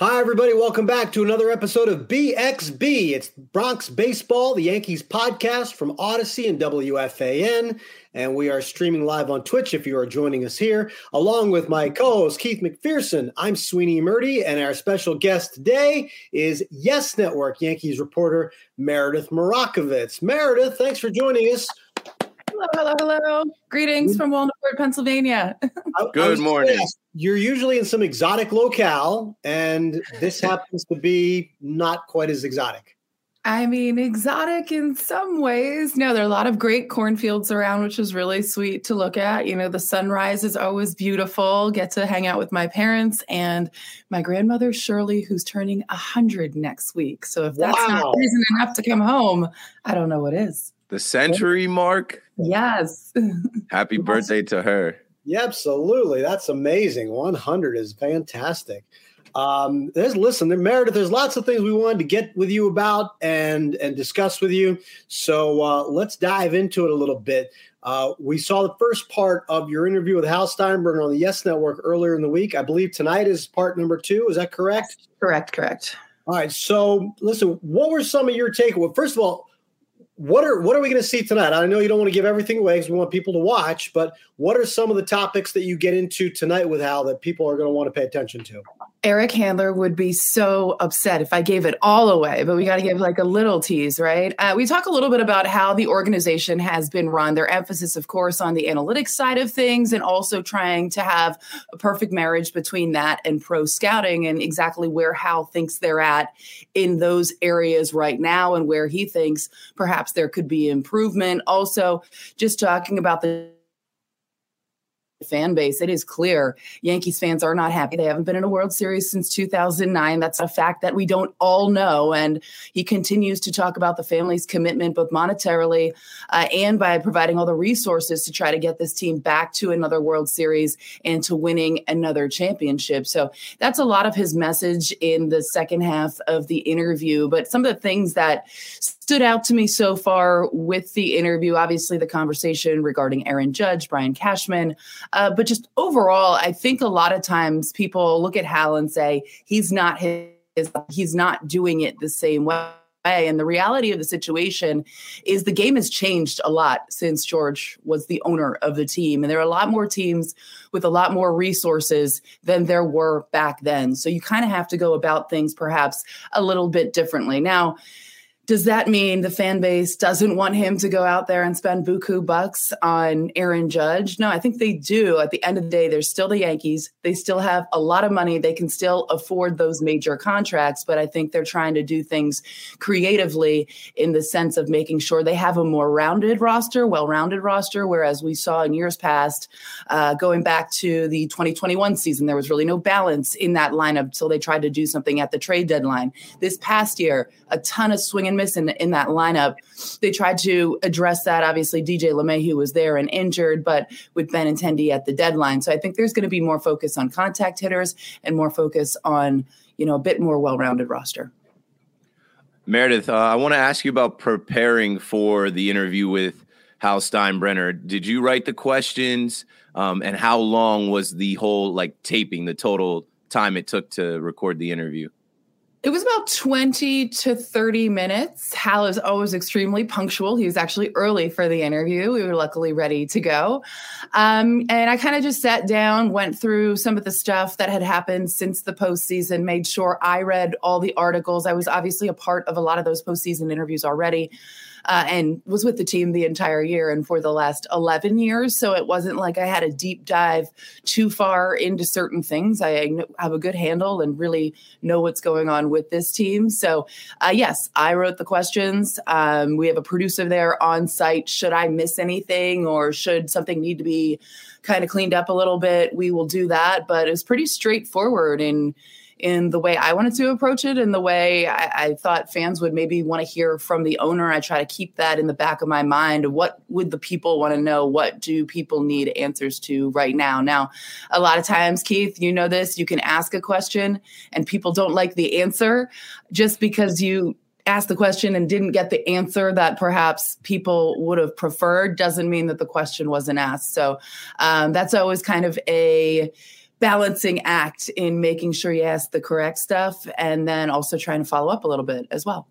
Hi, everybody. Welcome back to another episode of BXB. It's Bronx Baseball, the Yankees podcast from Audacy and WFAN. And we are streaming live on Twitch if you are joining us here, along with my co host, Keith McPherson. I'm Sweeney Murti, and our special guest today is Yes Network Yankees reporter Meredith Marakovits. Meredith, thanks for joining us. Hello, hello, hello. Greetings from Walnut Pennsylvania. Good morning. Ask, you're usually in some exotic locale, and this happens to be not quite as exotic. I mean, exotic in some ways. No, there are a lot of great cornfields around, which is really sweet to look at. You know, the sunrise is always beautiful. Get to hang out with my parents and my grandmother, Shirley, who's turning 100 next week. So if that's wow. not reason enough to come home, I don't know what is. The century mark? Yes. Happy birthday to her. Yeah, absolutely. That's amazing. 100 is fantastic. Um, there's listen, there, Meredith. There's lots of things we wanted to get with you about and and discuss with you. So uh, let's dive into it a little bit. Uh, we saw the first part of your interview with Hal Steinbrenner on the Yes Network earlier in the week. I believe tonight is part number two. Is that correct? Correct. Correct. All right. So listen, what were some of your takeaways? First of all, what are what are we going to see tonight? I know you don't want to give everything away because we want people to watch, but what are some of the topics that you get into tonight with Hal that people are going to want to pay attention to? Eric Handler would be so upset if I gave it all away, but we got to give like a little tease, right? Uh, we talk a little bit about how the organization has been run. Their emphasis, of course, on the analytics side of things, and also trying to have a perfect marriage between that and pro scouting, and exactly where Hal thinks they're at in those areas right now, and where he thinks perhaps there could be improvement. Also, just talking about the fan base, it is clear Yankees fans are not happy. They haven't been in a World Series since 2009. That's a fact that we don't all know. And he continues to talk about the family's commitment, both monetarily uh, and by providing all the resources to try to get this team back to another World Series and to winning another championship. So that's a lot of his message in the second half of the interview. But some of the things that stood out to me so far with the interview, obviously the conversation regarding Aaron Judge, Brian Cashman. Uh, but just overall, I think a lot of times people look at Hal and say he's not his, he's not doing it the same way. And the reality of the situation is the game has changed a lot since George was the owner of the team. And there are a lot more teams with a lot more resources than there were back then. So you kind of have to go about things perhaps a little bit differently. Now, does that mean the fan base doesn't want him to go out there and spend buku bucks on Aaron Judge? No, I think they do. At the end of the day, they're still the Yankees. They still have a lot of money. They can still afford those major contracts, but I think they're trying to do things creatively in the sense of making sure they have a more rounded roster, well rounded roster. Whereas we saw in years past, uh, going back to the 2021 season, there was really no balance in that lineup until they tried to do something at the trade deadline. This past year, a ton of swing miss in, in that lineup. They tried to address that. Obviously, DJ LeMahieu was there and injured, but with Ben Benintendi at the deadline. So I think there's going to be more focus on contact hitters and more focus on, you know, a bit more well-rounded roster. Meredith, uh, I want to ask you about preparing for the interview with Hal Steinbrenner. Did you write the questions? Um, and how long was the whole like taping, the total time it took to record the interview? It was about 20 to 30 minutes. Hal is always extremely punctual. He was actually early for the interview. We were luckily ready to go. Um, and I kind of just sat down, went through some of the stuff that had happened since the postseason, made sure I read all the articles. I was obviously a part of a lot of those postseason interviews already uh, and was with the team the entire year and for the last 11 years. So it wasn't like I had a deep dive too far into certain things. I have a good handle and really know what's going on with this team. So, uh, yes, I wrote the questions. Um, we have a producer there on site. Should I miss anything or should something need to be kind of cleaned up a little bit? We will do that. But it was pretty straightforward and in the way I wanted to approach it and the way I, I thought fans would maybe want to hear from the owner. I try to keep that in the back of my mind. What would the people want to know? What do people need answers to right now? Now, a lot of times, Keith, you know this, you can ask a question and people don't like the answer just because you asked the question and didn't get the answer that perhaps people would have preferred doesn't mean that the question wasn't asked. So um, that's always kind of a balancing act in making sure you ask the correct stuff and then also trying to follow up a little bit as well.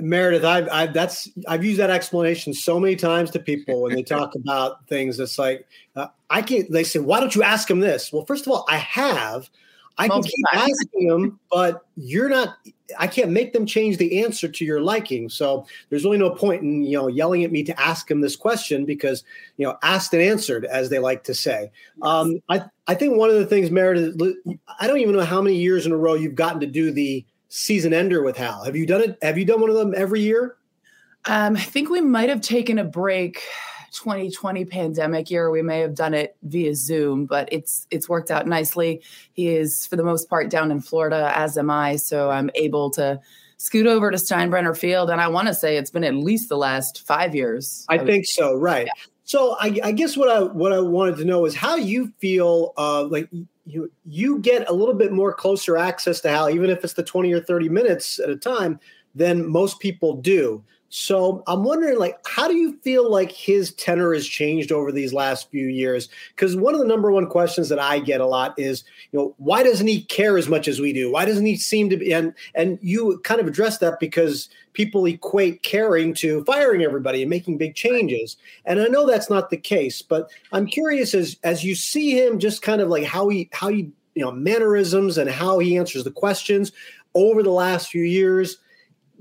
Meredith, I've, I've that's I've used that explanation so many times to people when they talk about things. It's like uh, I can't. They say, "Why don't you ask him this?" Well, first of all, I have, I can keep asking them, but you're not. I can't make them change the answer to your liking. So there's really no point in you know yelling at me to ask them this question because you know asked and answered, as they like to say. Um, I I think one of the things, Meredith, I don't even know how many years in a row you've gotten to do the season ender with Hal. Have you done it? Have you done one of them every year? Um, I think we might have taken a break 2020 pandemic year we may have done it via zoom but it's it's worked out nicely. He is for the most part down in florida as am i so i'm able to scoot over to steinbrenner field and i want to say it's been at least the last five years. I, I think so right. Yeah. so I, I, guess what i what i wanted to know is how you feel uh, like you you get a little bit more closer access to hal even if it's the 20 or 30 minutes at a time than most people do so I'm wondering, like, how do you feel like his tenor has changed over these last few years? Because one of the number one questions that I get a lot is, you know, why doesn't he care as much as we do? Why doesn't he seem to be? And and you kind of address that because people equate caring to firing everybody and making big changes. And I know that's not the case, but I'm curious as as you see him, just kind of like how he how he you know mannerisms and how he answers the questions over the last few years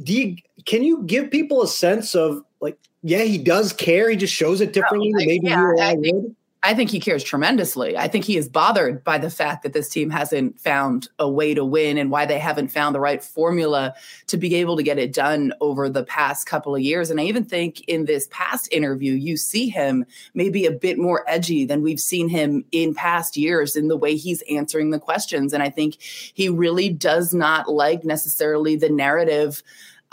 do you can you give people a sense of like yeah he does care he just shows it differently than maybe yeah, you or I, I would I think he cares tremendously. I think he is bothered by the fact that this team hasn't found a way to win and why they haven't found the right formula to be able to get it done over the past couple of years. And I even think in this past interview, you see him maybe a bit more edgy than we've seen him in past years in the way he's answering the questions. And I think he really does not like necessarily the narrative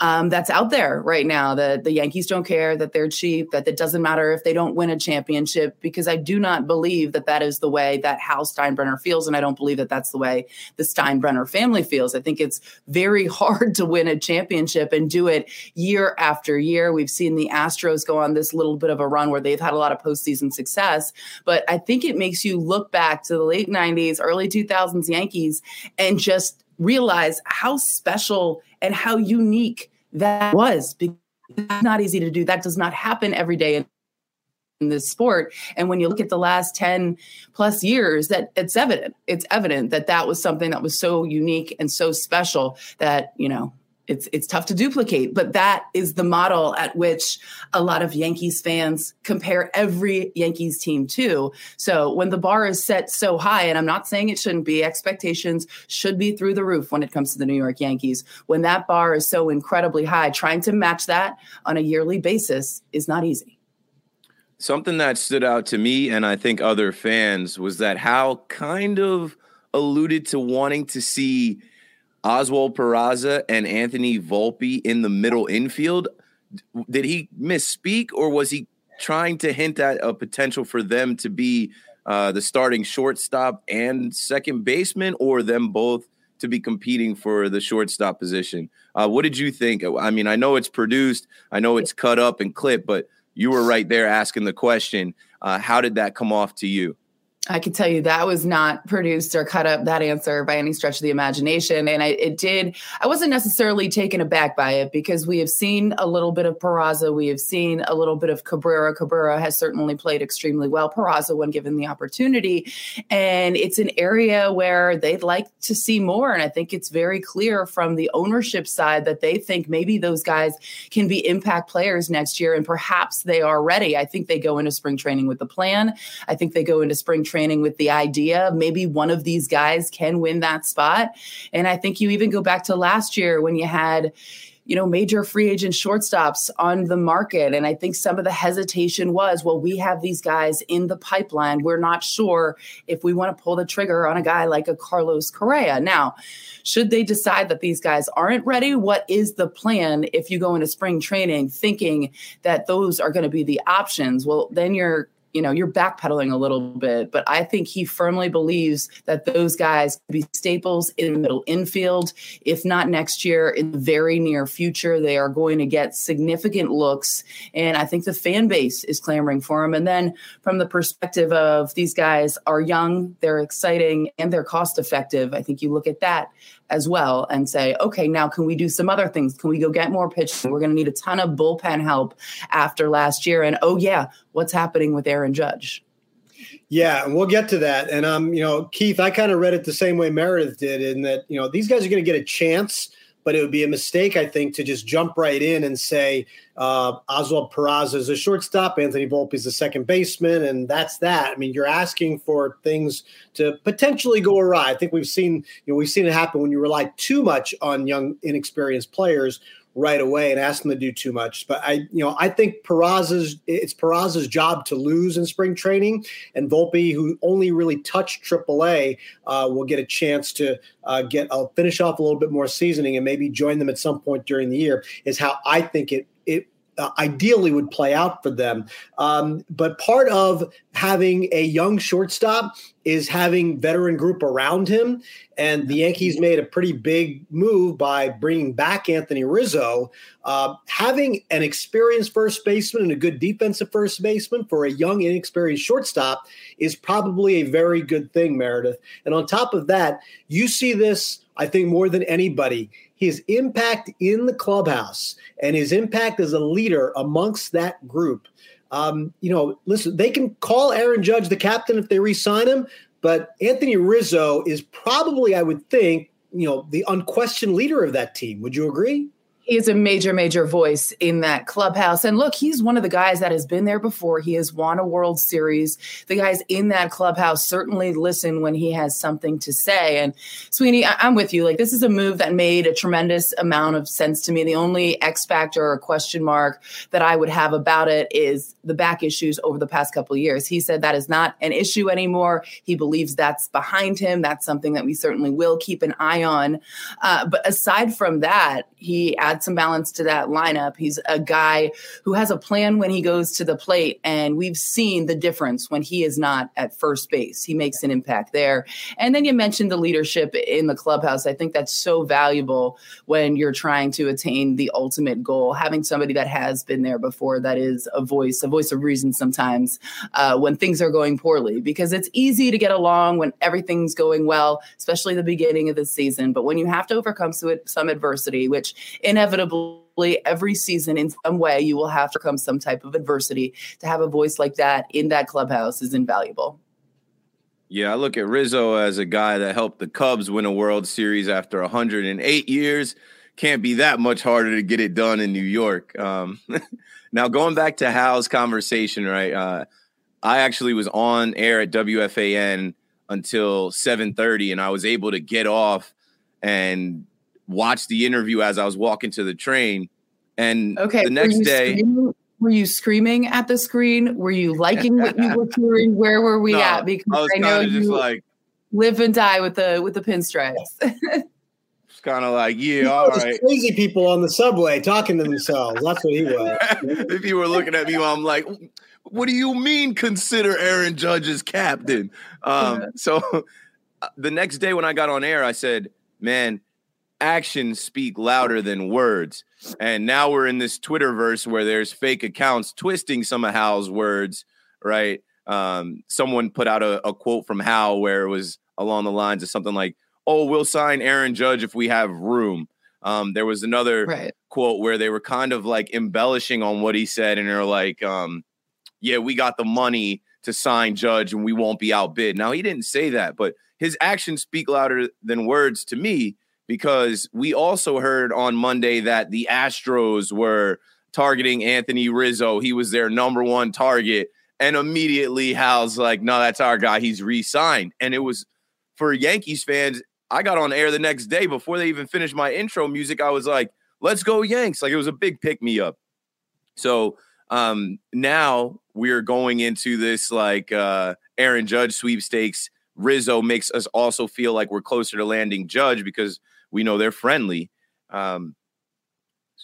um, that's out there right now that the Yankees don't care, that they're cheap, that it doesn't matter if they don't win a championship, because I do not believe that that is the way that Hal Steinbrenner feels. And I don't believe that that's the way the Steinbrenner family feels. I think it's very hard to win a championship and do it year after year. We've seen the Astros go on this little bit of a run where they've had a lot of postseason success, but I think it makes you look back to the late 90s, early 2000s Yankees and just realize how special and how unique that was. because It's not easy to do. That does not happen every day in, in this sport. And when you look at the last 10 plus years, that it's evident. It's evident that that was something that was so unique and so special that, you know, it's it's tough to duplicate but that is the model at which a lot of yankees fans compare every yankees team to. So when the bar is set so high and i'm not saying it shouldn't be expectations should be through the roof when it comes to the new york yankees. When that bar is so incredibly high trying to match that on a yearly basis is not easy. Something that stood out to me and i think other fans was that Hal kind of alluded to wanting to see Oswald Peraza and Anthony Volpe in the middle infield. Did he misspeak, or was he trying to hint at a potential for them to be uh, the starting shortstop and second baseman, or them both to be competing for the shortstop position. Uh, what did you think? I mean, I know it's produced, I know it's cut up and clipped, but you were right there asking the question. Uh, how did that come off to you? I can tell you that was not produced or cut up that answer by any stretch of the imagination. And I, it did, I wasn't necessarily taken aback by it because we have seen a little bit of Peraza. We have seen a little bit of Cabrera. Cabrera has certainly played extremely well, Peraza, when given the opportunity. And it's an area where they'd like to see more. And I think it's very clear from the ownership side that they think maybe those guys can be impact players next year. And perhaps they are ready. I think they go into spring training with the plan. I think they go into spring training training with the idea maybe one of these guys can win that spot. And I think you even go back to last year when you had you know, major free agent shortstops on the market. And I think some of the hesitation was, well, we have these guys in the pipeline. We're not sure if we want to pull the trigger on a guy like a Carlos Correa. Now, should they decide that these guys aren't ready, what is the plan if you go into spring training thinking that those are going to be the options? Well, then you're you know, you're backpedaling a little bit, but I think he firmly believes that those guys could be staples in the middle infield. If not next year, in the very near future, they are going to get significant looks. And I think the fan base is clamoring for him. And then from the perspective of these guys are young, they're exciting, and they're cost effective, I think you look at that as well and say, okay, now can we do some other things? Can we go get more pitching? We're going to need a ton of bullpen help after last year. And oh, yeah, what's happening with Aaron Judge? Yeah, we'll get to that. And um, you know, Keith, I kind of read it the same way Meredith did, in that you know these guys are going to get a chance but it would be a mistake, I think, to just jump right in and say uh, Oswald Peraza is a shortstop, Anthony Volpe is a second baseman, and that's that. I mean, you're asking for things to potentially go awry. I think we've seen, you know, we've seen it happen when you rely too much on young, inexperienced players right away and ask them to do too much. But I, you know, I think Peraza's it's Peraza's job to lose in spring training, and Volpe, who only really touched AAA, uh, will get a chance to uh, get a finish off a little bit more seasoning and maybe join them at some point during the year. Is how I think it uh, ideally would play out for them. Um, but part of having a young shortstop is having veteran group around him. And the Yankees made a pretty big move by bringing back Anthony Rizzo. Uh, having an experienced first baseman and a good defensive first baseman for a young, inexperienced shortstop is probably a very good thing, Meredith. And on top of that, you see this, I think, more than anybody his impact in the clubhouse and his impact as a leader amongst that group. Um, you know, listen, they can call Aaron Judge the captain if they re-sign him, but Anthony Rizzo is probably, I would think, you know, the unquestioned leader of that team. Would you agree? Is a major, major voice in that clubhouse. And look, he's one of the guys that has been there before. He has won a World Series. The guys in that clubhouse certainly listen when he has something to say. And Sweeney, I- am with you. Like, this is a move that made a tremendous amount of sense to me. The only X factor or question mark that I would have about it is the back issues over the past couple years. He said that is not an issue anymore. He believes that's behind him. That's something that we certainly will keep an eye on. Uh, but aside from that, he adds add some balance to that lineup. He's a guy who has a plan when he goes to the plate, and we've seen the difference when he is not at first base. He makes an impact there. And then you mentioned the leadership in the clubhouse. I think that's so valuable when you're trying to attain the ultimate goal. Having somebody that has been there before, that is a voice, a voice of reason sometimes uh, when things are going poorly, because it's easy to get along when everything's going well, especially the beginning of the season. But when you have to overcome some adversity, which in inevitably every season in some way you will have to come some type of adversity. To have a voice like that in that clubhouse is invaluable. Yeah i look at rizzo as a guy that helped the cubs win a world series after 108 years. Can't be that much harder to get it done in new york. Um, now going back to hal's conversation right uh, i actually was on air at wfan until 7.30 and i was able to get off and watched the interview as I was walking to the train. And okay, the next day, screaming? were you screaming at the screen? Were you liking what you were hearing? Where were we no, at? Because I, I know you like live and die with the with the pinstripes. it's kind of like, yeah, all right. Crazy people on the subway talking to themselves. That's what he was. if you were looking at me, I'm like, what do you mean? Consider Aaron Judge's captain. Um, so uh, the next day when I got on air, I said man, actions speak louder than words. And now we're in this Twitterverse where there's fake accounts twisting some of Hal's words, right? Um, someone put out a, a quote from Hal where it was along the lines of something like, "Oh, we'll sign Aaron Judge if we have room." Um, there was another right. quote where they were kind of like embellishing on what he said, and they're like, um, "Yeah, we got the money to sign Judge, and we won't be outbid." Now he didn't say that, but his actions speak louder than words to me because we also heard on Monday that the Astros were targeting Anthony Rizzo. He was their number one target. And immediately Hal's like, no, that's our guy. He's re signed. And it was for Yankees fans. I got on air the next day before they even finished my intro music. I was like, let's go, Yanks. Like it was a big pick me up. So um, now we're going into this like uh, Aaron Judge sweepstakes. Rizzo makes us also feel like we're closer to landing Judge because we know they're friendly. Um,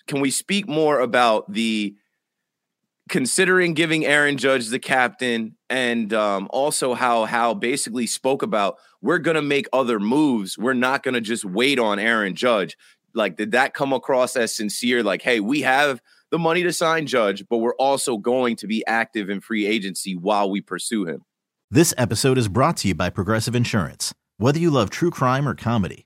can we speak more about the considering giving Aaron Judge the captain and um, also how Hal basically spoke about we're going to make other moves. We're not going to just wait on Aaron Judge. Like, did that come across as sincere? Like, hey, we have the money to sign Judge, but we're also going to be active in free agency while we pursue him. This episode is brought to you by Progressive Insurance. Whether you love true crime or comedy,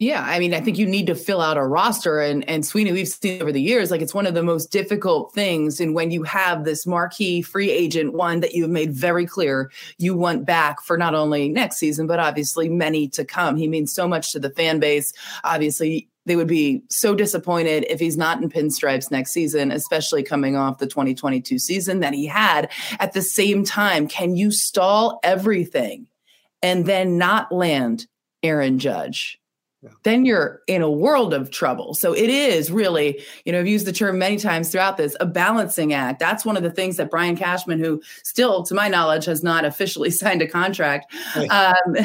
Yeah, I mean, I think you need to fill out a roster, and and Sweeney, we've seen over the years, like it's one of the most difficult things. And when you have this marquee free agent, one that you've made very clear you want back for not only next season, but obviously many to come. He means so much to the fan base. Obviously, they would be so disappointed if he's not in pinstripes next season, especially coming off the 2022 season that he had. At the same time, can you stall everything and then not land Aaron Judge? Then you're in a world of trouble. So it is really, you know, I've used the term many times throughout this, a balancing act. That's one of the things that Brian Cashman, who still, to my knowledge, has not officially signed a contract, um,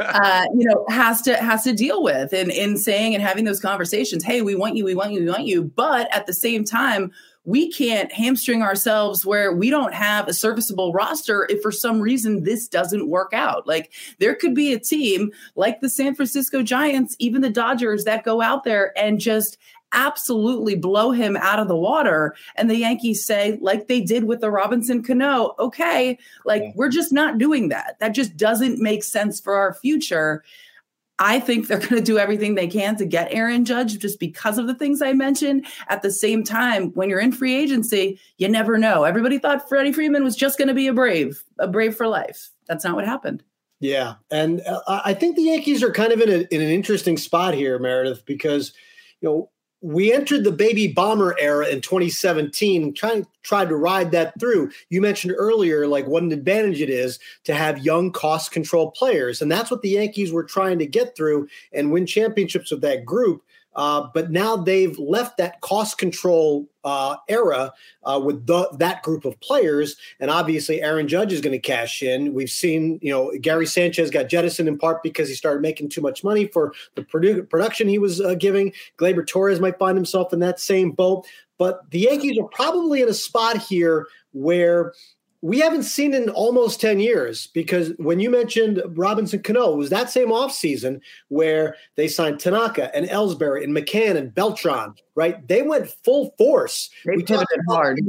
uh, you know, has to has to deal with in in saying and having those conversations. Hey, we want you, we want you, we want you, but at the same time we can't hamstring ourselves where we don't have a serviceable roster if for some reason this doesn't work out. Like there could be a team like the San Francisco Giants, even the Dodgers that go out there and just absolutely blow him out of the water. And the Yankees say, like they did with the Robinson Cano, okay, like we're just not doing that. That just doesn't make sense for our future. I think they're going to do everything they can to get Aaron Judge just because of the things I mentioned. At the same time, when you're in free agency, you never know. Everybody thought Freddie Freeman was just going to be a brave, a brave for life. That's not what happened. Yeah, and uh, I think the Yankees are kind of in, a, in an interesting spot here, Meredith, because you know we entered the baby bomber era in 2017 trying tried to ride that through. You mentioned earlier like what an advantage it is to have young cost control players and that's what the yankees were trying to get through and win championships with that group Uh, but now they've left that cost control uh, era uh, with the, that group of players, and obviously Aaron Judge is going to cash in. We've seen, you know, Gary Sanchez got jettisoned in part because he started making too much money for the produ- production he was uh, giving. Gleyber Torres might find himself in that same boat, but the Yankees are probably in a spot here where we haven't seen in almost 10 years because when you mentioned Robinson Cano, it was that same offseason where they signed Tanaka and Ellsbury and McCann and Beltran, right? They went full force. They pivoted hard.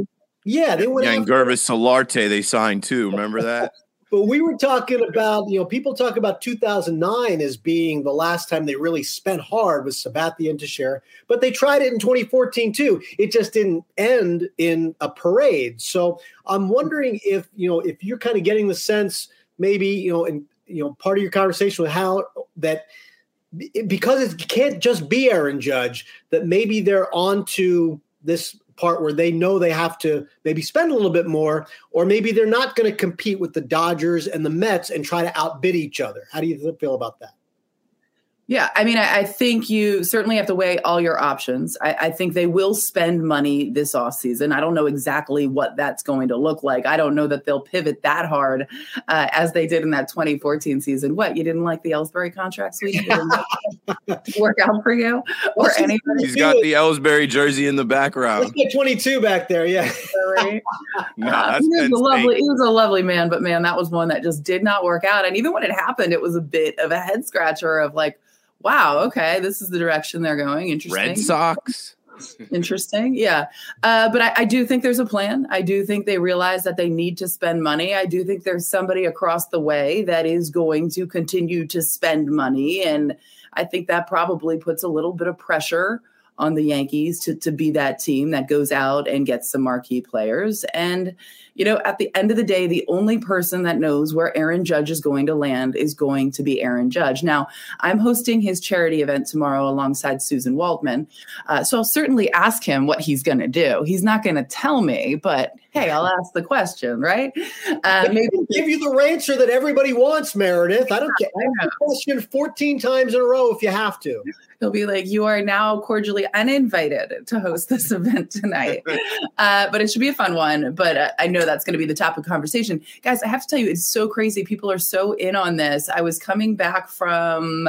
Yeah, they went Yeah, and Gurvis Solarte they signed too. Remember that? But we were talking about, you know, people talk about 2009 as being the last time they really spent hard with Sabathia and Teixeira, but they tried it in 2014 too. It just didn't end in a parade. So I'm wondering if, you know, if you're kind of getting the sense maybe, you know, and, you know, part of your conversation with Hal that because it can't just be Aaron Judge, that maybe they're on to this part where they know they have to maybe spend a little bit more, or maybe they're not going to compete with the Dodgers and the Mets and try to outbid each other. How do you feel about that? Yeah, I mean, I, I, think you certainly have to weigh all your options. I, I, think they will spend money this off season. I don't know exactly what that's going to look like. I don't know that they'll pivot that hard uh, as they did in that 2014 season. What you didn't like the Ellsbury contract, Sweeney? work out for you or anything? He's got the Ellsbury jersey in the background. Let's get 22 back there. Yeah, right. no, uh, he was a lovely. He was a lovely man, but man, that was one that just did not work out. And even when it happened, it was a bit of a head scratcher of like wow, okay, this is the direction they're going. Interesting. Red Sox. Interesting. Yeah. Uh, but I, I, do think there's a plan. I do think they realize that they need to spend money. I do think there's somebody across the way that is going to continue to spend money. And I think that probably puts a little bit of pressure on the Yankees to, to be that team that goes out and gets some marquee players. And, you know, at the end of the day, the only person that knows where Aaron Judge is going to land is going to be Aaron Judge. Now, I'm hosting his charity event tomorrow alongside Suzyn Waldman. Uh, so I'll certainly ask him what he's going to do. He's not going to tell me, but hey, I'll ask the question, right? Uh, maybe give you the answer that everybody wants, Meredith. I don't get the question 14 times in a row if you have to. He'll be like, "You are now cordially uninvited to host this event tonight." uh, but it should be a fun one. But uh, I know that's going to be the topic of conversation, guys. I have to tell you, it's so crazy. People are so in on this. I was coming back from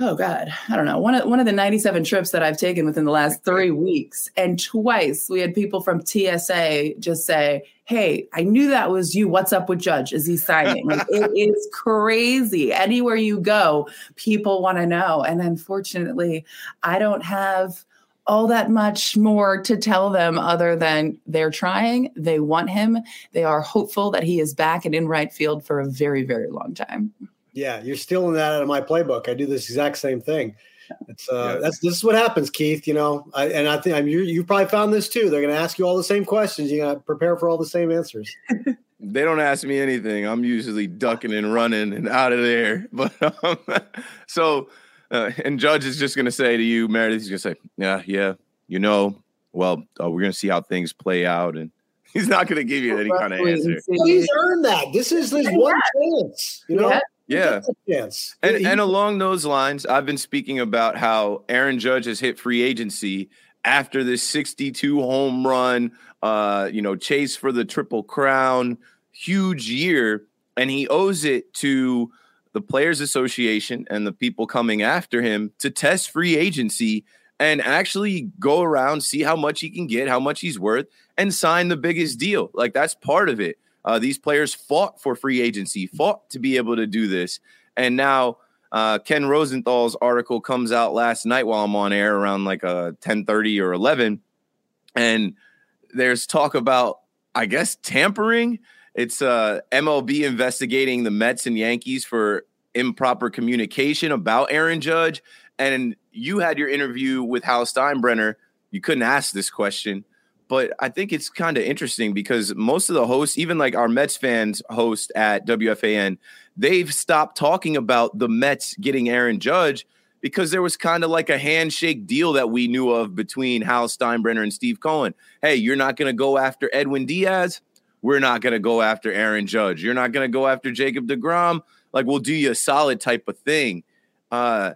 oh god. I don't know. One of, one of the 97 trips that i've taken within the last three weeks and twice we had people from tsa just say hey i knew that was you. What's up with judge? Is he signing? Like, it is crazy. Anywhere you go people want to know. And unfortunately i don't have all that much more to tell them other than they're trying. They want him. They are hopeful that he is back and in right field for a very very long time yeah, you're stealing that out of my playbook. I do this exact same thing. It's uh, yeah. that's this is what happens, Keith. You know, I, and I think I mean, you you probably found this too. They're going to ask you all the same questions. You got to prepare for all the same answers. they don't ask me anything. I'm usually ducking and running and out of there. But um, so, uh, and Judge is just going to say to you, Meredith, he's going to say, "Yeah, yeah, you know, well, uh, we're going to see how things play out." And he's not going to give you any kind of answer. Well, he's earned that. This is his one chance. You know. Yeah. Yeah. Yes. And, and along those lines, I've been speaking about how Aaron Judge has hit free agency after this 62 home run, uh, you know, chase for the triple crown, huge year. And he owes it to the Players Association and the people coming after him to test free agency and actually go around, see how much he can get, how much he's worth, and sign the biggest deal. Like that's part of it. Uh, these players fought for free agency, fought to be able to do this, and now uh, Ken Rosenthal's article comes out last night while I'm on air around like uh, 10:30 or 11, and there's talk about I guess tampering. It's uh, MLB investigating the Mets and Yankees for improper communication about Aaron Judge, and you had your interview with Hal Steinbrenner. You couldn't ask this question but I think it's kind of interesting because most of the hosts, even like our Mets fans host at WFAN, they've stopped talking about the Mets getting Aaron Judge because there was kind of like a handshake deal that we knew of between Hal Steinbrenner and Steve Cohen. Hey, you're not going to go after Edwin Diaz. We're not going to go after Aaron Judge. You're not going to go after Jacob DeGrom. Like, we'll do you a solid type of thing. Uh,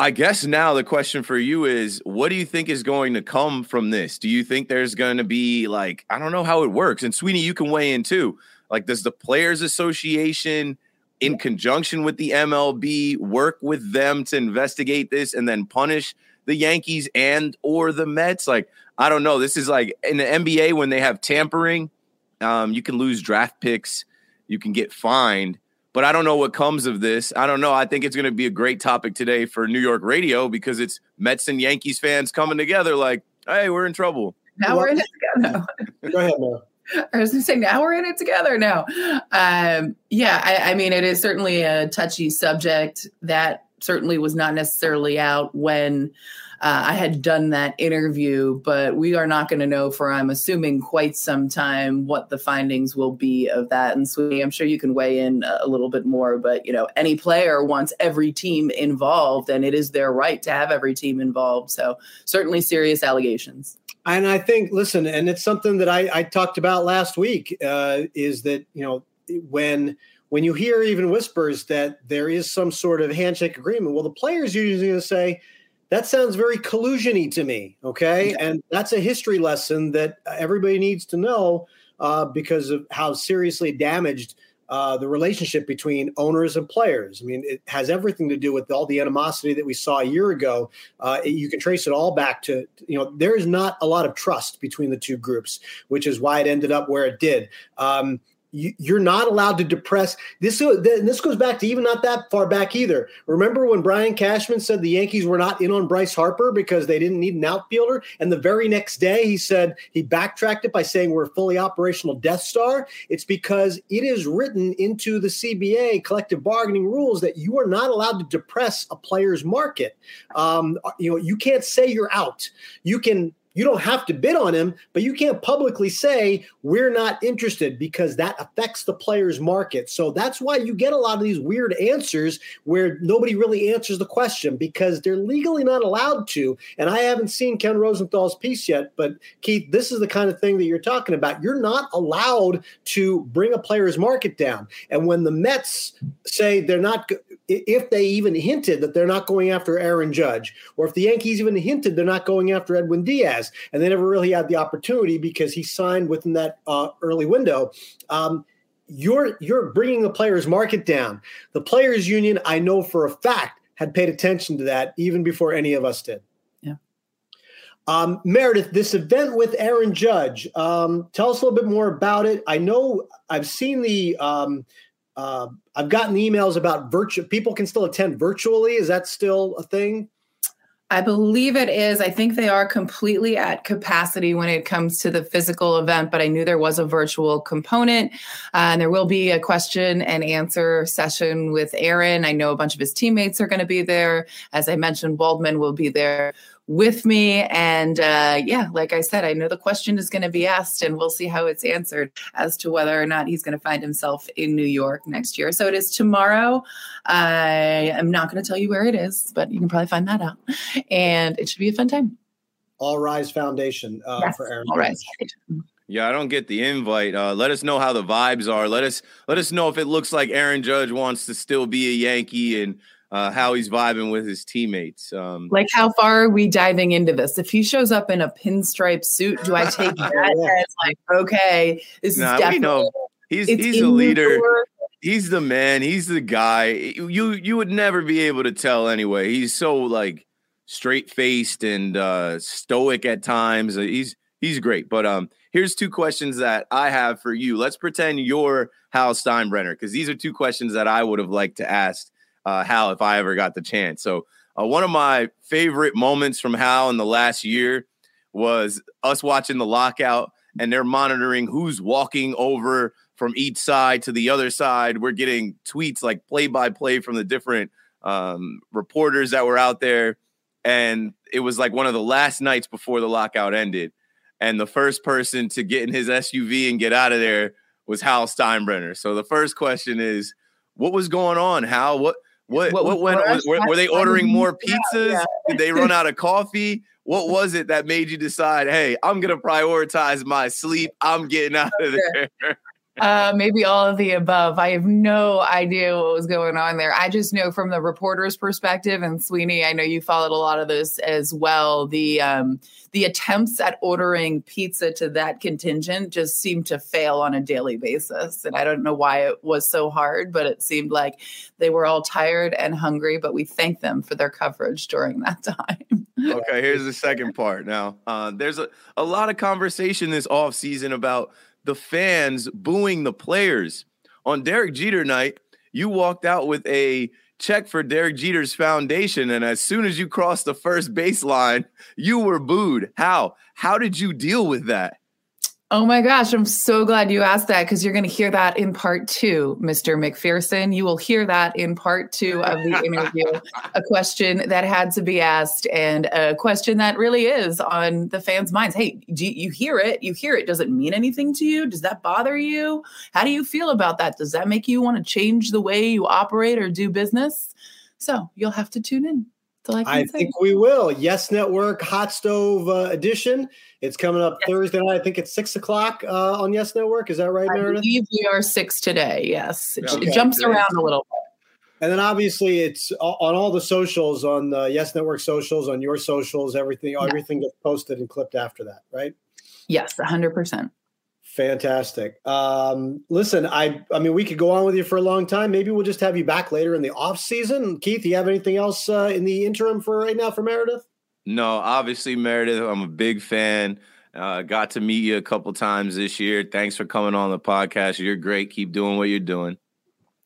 I guess now the question for you is what do you think is going to come from this? Do you think there's going to be like, I don't know how it works. And Sweeney, you can weigh in too. Like, does the Players Association, in conjunction with the MLB, work with them to investigate this and then punish the Yankees and or the Mets? Like, I don't know. This is like in the NBA when they have tampering, um, you can lose draft picks, you can get fined but I don't know what comes of this. I don't know. I think it's going to be a great topic today for New York radio because it's Mets and Yankees fans coming together like, hey, we're in trouble. Now we're in it together. Go ahead, Mo. I was going to say, now we're in it together now. Um, yeah, I, I mean, it is certainly a touchy subject that certainly was not necessarily out when uh, I had done that interview, but we are not going to know for, I'm assuming, quite some time what the findings will be of that. And Sweeney, I'm sure you can weigh in a little bit more, but you know, any player wants every team involved, and it is their right to have every team involved. So certainly serious allegations. And I think, listen, and it's something that I, I talked about last week, uh, is that you know when when you hear even whispers that there is some sort of handshake agreement, well, the players usually say that sounds very collusiony to me. Okay. Yeah. And that's a history lesson that everybody needs to know uh, because of how seriously damaged uh, the relationship between owners and players. I mean, it has everything to do with all the animosity that we saw a year ago. Uh, you can trace it all back to, you know, there is not a lot of trust between the two groups, which is why it ended up where it did. Um, you, are not allowed to depress this. This goes back to even not that far back either. Remember when Brian Cashman said the Yankees were not in on Bryce Harper because they didn't need an outfielder, and the very next day he said he backtracked it by saying we're a fully operational Death Star. It's because it is written into the CBA collective bargaining rules that you are not allowed to depress a player's market. Um, you know, you can't say you're out. You can you don't have to bid on him, but you can't publicly say we're not interested because that affects the player's market. So that's why you get a lot of these weird answers where nobody really answers the question because they're legally not allowed to. And I haven't seen Ken Rosenthal's piece yet, but Keith, this is the kind of thing that you're talking about. You're not allowed to bring a player's market down. And when the Mets say they're not, if they even hinted that they're not going after Aaron Judge, or if the Yankees even hinted they're not going after Edwin Diaz, and they never really had the opportunity because he signed within that uh, early window. Um, you're you're bringing the players' market down. The players' union, I know for a fact, had paid attention to that even before any of us did. Yeah. Um, Meredith, this event with Aaron Judge, um, tell us a little bit more about it. I know I've seen the um, uh, I've gotten emails about virtual. People can still attend virtually. Is that still a thing? I believe it is. I think they are completely at capacity when it comes to the physical event, but I knew there was a virtual component. Uh, and there will be a question and answer session with Aaron. I know a bunch of his teammates are going to be there. As I mentioned, Waldman will be there with me. And uh, yeah, like I said, I know the question is going to be asked, and we'll see how it's answered as to whether or not he's going to find himself in New York next year. So it is tomorrow. I am not going to tell you where it is, but you can probably find that out. And it should be a fun time. All Rise Foundation uh, yes, for Aaron. All Rise. Yeah, I don't get the invite. Uh, let us know how the vibes are. Let us let us know if it looks like Aaron Judge wants to still be a Yankee and uh, how he's vibing with his teammates. Um, like, how far are we diving into this? If he shows up in a pinstripe suit, do I take that as like, okay, this nah, is definitely he's he's a leader. He's the man. He's the guy. You you would never be able to tell anyway. He's so like straight faced and uh, stoic at times. Uh, he's he's great. But um, here's two questions that I have for you. Let's pretend you're Hal Steinbrenner because these are two questions that I would have liked to ask uh, Hal if I ever got the chance. So uh, one of my favorite moments from Hal in the last year was us watching the lockout and they're monitoring who's walking over from each side to the other side. We're getting tweets like play by play from the different um, reporters that were out there. And it was like one of the last nights before the lockout ended. And the first person to get in his SUV and get out of there was Hal Steinbrenner. So the first question is, what was going on? Hal? What what what, what went? Were, were, they ordering more pizzas? Yeah, yeah. Did they run out of coffee? What was it that made you decide? Hey, I'm gonna prioritize my sleep. I'm getting out of there. Uh, maybe all of the above. I have no idea what was going on there. I just know from the reporter's perspective, and Sweeney, I know you followed a lot of this as well. The um, the attempts at ordering pizza to that contingent just seemed to fail on a daily basis, and I don't know why it was so hard, but it seemed like they were all tired and hungry. But we thank them for their coverage during that time. okay, here's the second part. Now, uh, there's a, a lot of conversation this off season about the fans booing the players. On Derek Jeter night, you walked out with a check for Derek Jeter's foundation. And as soon as you crossed the first baseline, you were booed. How? How did you deal with that? Oh my gosh, I'm so glad you asked that because you're going to hear that in part two, Mr. McPherson. You will hear that in part two of the interview. a question that had to be asked and a question that really is on the fans' minds. Hey, do you hear it? You hear it. Does it mean anything to you? Does that bother you? How do you feel about that? Does that make you want to change the way you operate or do business? So you'll have to tune in. I, I think we will. Yes Network Hot Stove uh, Edition. It's coming up yes. Thursday night. I think it's six o'clock uh, on Yes Network. Is that right, Meredith? I Meredith? believe we are six today. Yes, it, okay. it jumps around a little bit. And then obviously it's on all the socials, on the Yes Network socials, on your socials, everything, yeah. everything gets posted and clipped after that, right? Yes, hundred percent. Fantastic. Um, listen, I I mean, we could go on with you for a long time. Maybe we'll just have you back later in the off season. Keith, you have anything else uh, in the interim for right now for Meredith? No, obviously Meredith. I'm a big fan. Uh, got to meet you a couple times this year. Thanks for coming on the podcast. You're great. Keep doing what you're doing.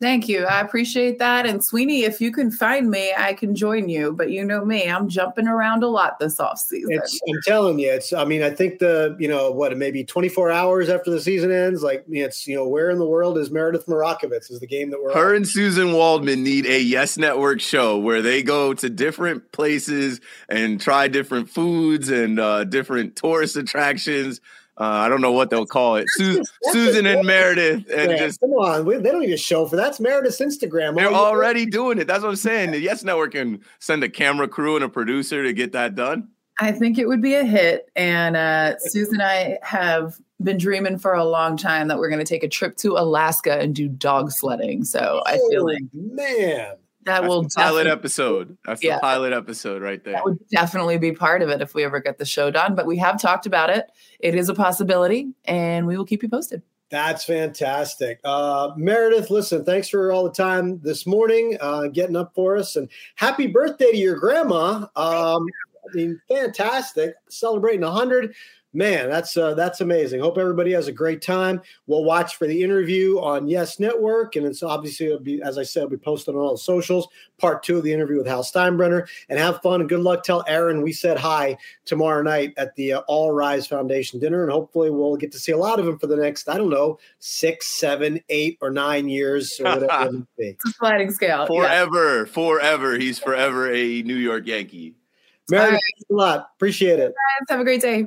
Thank you. I appreciate that. And Sweeney, if you can find me, I can join you. But you know me, I'm jumping around a lot this off season. I'm telling you, it's. I mean, I think the you know what, maybe 24 hours after the season ends, like it's you know where in the world is Meredith Marakovits is the game that we're. Her on. and Suzyn Waldman need a Yes Network show where they go to different places and try different foods and uh, different tourist attractions. Uh, I don't know what they'll call it. Su- Suzyn and Meredith, and yeah, just come on, we, they don't need a show for that. That's Meredith's Instagram. They're already doing it. That's what I'm saying. The Yes Network can send a camera crew and a producer to get that done. I think it would be a hit. And uh, Suzyn and I have been dreaming for a long time that we're going to take a trip to Alaska and do dog sledding. So I feel oh, like man, that That's will the pilot episode. That's yeah, the pilot episode right there. That would definitely be part of it if we ever get the show done. But we have talked about it. It is a possibility, and we will keep you posted. That's fantastic. Uh, Meredith, listen, thanks for all the time this morning, uh, getting up for us, and happy birthday to your grandma. Um, I mean, fantastic, celebrating 100 man, that's uh, that's amazing. Hope everybody has a great time. We'll watch for the interview on Yes Network, and it's obviously it'll be as I said, we posted on all the socials. Part two of the interview with Hal Steinbrenner, and have fun and good luck. Tell Aaron we said hi tomorrow night at the uh, All Rise Foundation dinner, and hopefully we'll get to see a lot of him for the next I don't know six, seven, eight, or nine years or whatever it be. Sliding scale, forever, yeah. forever. He's forever a New York Yankee. Mary, right. a lot. Appreciate it. Guys, have a great day.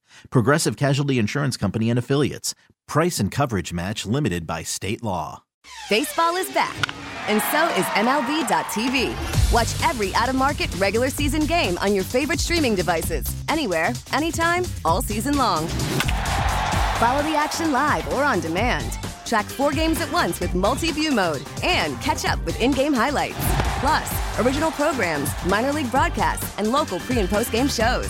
Progressive Casualty Insurance Company and Affiliates. Price and coverage match limited by state law. Baseball is back, and so is MLB.tv. Watch every out of market regular season game on your favorite streaming devices, anywhere, anytime, all season long. Follow the action live or on demand. Track four games at once with multi view mode and catch up with in game highlights. Plus, original programs, minor league broadcasts, and local pre and post game shows.